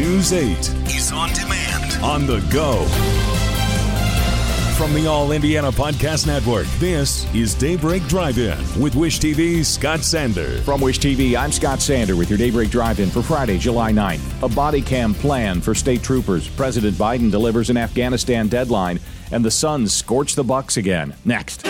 News 8 is on demand. on the go. From the All Indiana Podcast Network, this is Daybreak Drive In with Wish TV's Scott Sander. From Wish TV, I'm Scott Sander with your Daybreak Drive-In for Friday, July 9th. A body cam plan for state troopers. President Biden delivers an Afghanistan deadline, and the Suns scorch the Bucks again. Next.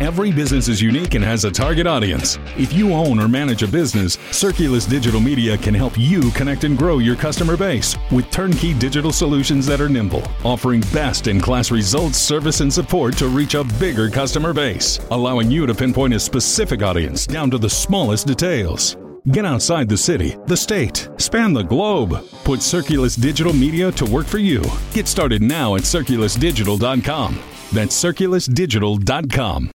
Every business is unique and has a target audience. If you own or manage a business, Circulus Digital Media can help you connect and grow your customer base with turnkey digital solutions that are nimble, offering best in class results, service, and support to reach a bigger customer base, allowing you to pinpoint a specific audience down to the smallest details. Get outside the city, the state, span the globe. Put Circulus Digital Media to work for you. Get started now at circulusdigital.com. That's circulusdigital.com.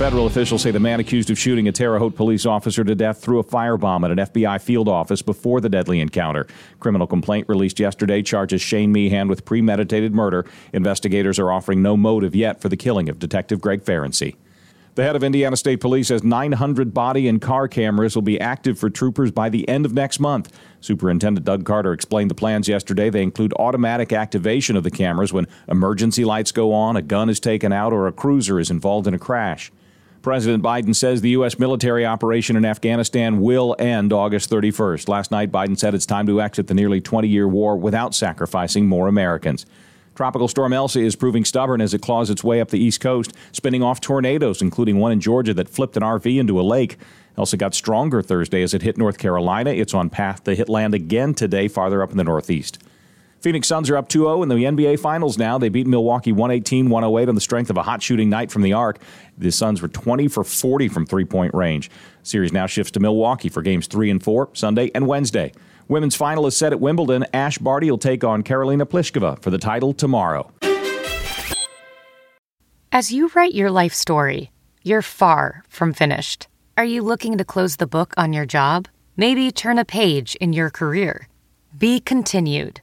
Federal officials say the man accused of shooting a Terre Haute police officer to death threw a firebomb at an FBI field office before the deadly encounter. Criminal complaint released yesterday charges Shane Meehan with premeditated murder. Investigators are offering no motive yet for the killing of Detective Greg Ferency. The head of Indiana State Police says 900 body and car cameras will be active for troopers by the end of next month. Superintendent Doug Carter explained the plans yesterday. They include automatic activation of the cameras when emergency lights go on, a gun is taken out, or a cruiser is involved in a crash. President Biden says the U.S. military operation in Afghanistan will end August 31st. Last night, Biden said it's time to exit the nearly 20 year war without sacrificing more Americans. Tropical storm Elsa is proving stubborn as it claws its way up the East Coast, spinning off tornadoes, including one in Georgia that flipped an RV into a lake. Elsa got stronger Thursday as it hit North Carolina. It's on path to hit land again today, farther up in the Northeast. Phoenix Suns are up 2 0 in the NBA Finals now. They beat Milwaukee 118 108 on the strength of a hot shooting night from the arc. The Suns were 20 for 40 from three point range. Series now shifts to Milwaukee for games 3 and 4, Sunday and Wednesday. Women's final is set at Wimbledon. Ash Barty will take on Karolina Pliskova for the title tomorrow. As you write your life story, you're far from finished. Are you looking to close the book on your job? Maybe turn a page in your career? Be continued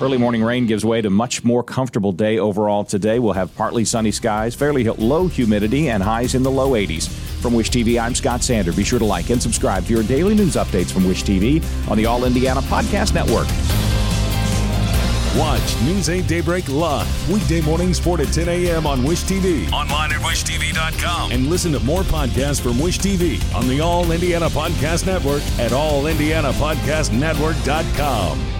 Early morning rain gives way to much more comfortable day overall today. We'll have partly sunny skies, fairly low humidity, and highs in the low 80s. From Wish TV, I'm Scott Sander. Be sure to like and subscribe to your daily news updates from Wish TV on the All Indiana Podcast Network. Watch News 8 Daybreak live weekday mornings 4 to 10 a.m. on Wish TV. Online at wishtv.com. And listen to more podcasts from Wish TV on the All Indiana Podcast Network at allindianapodcastnetwork.com.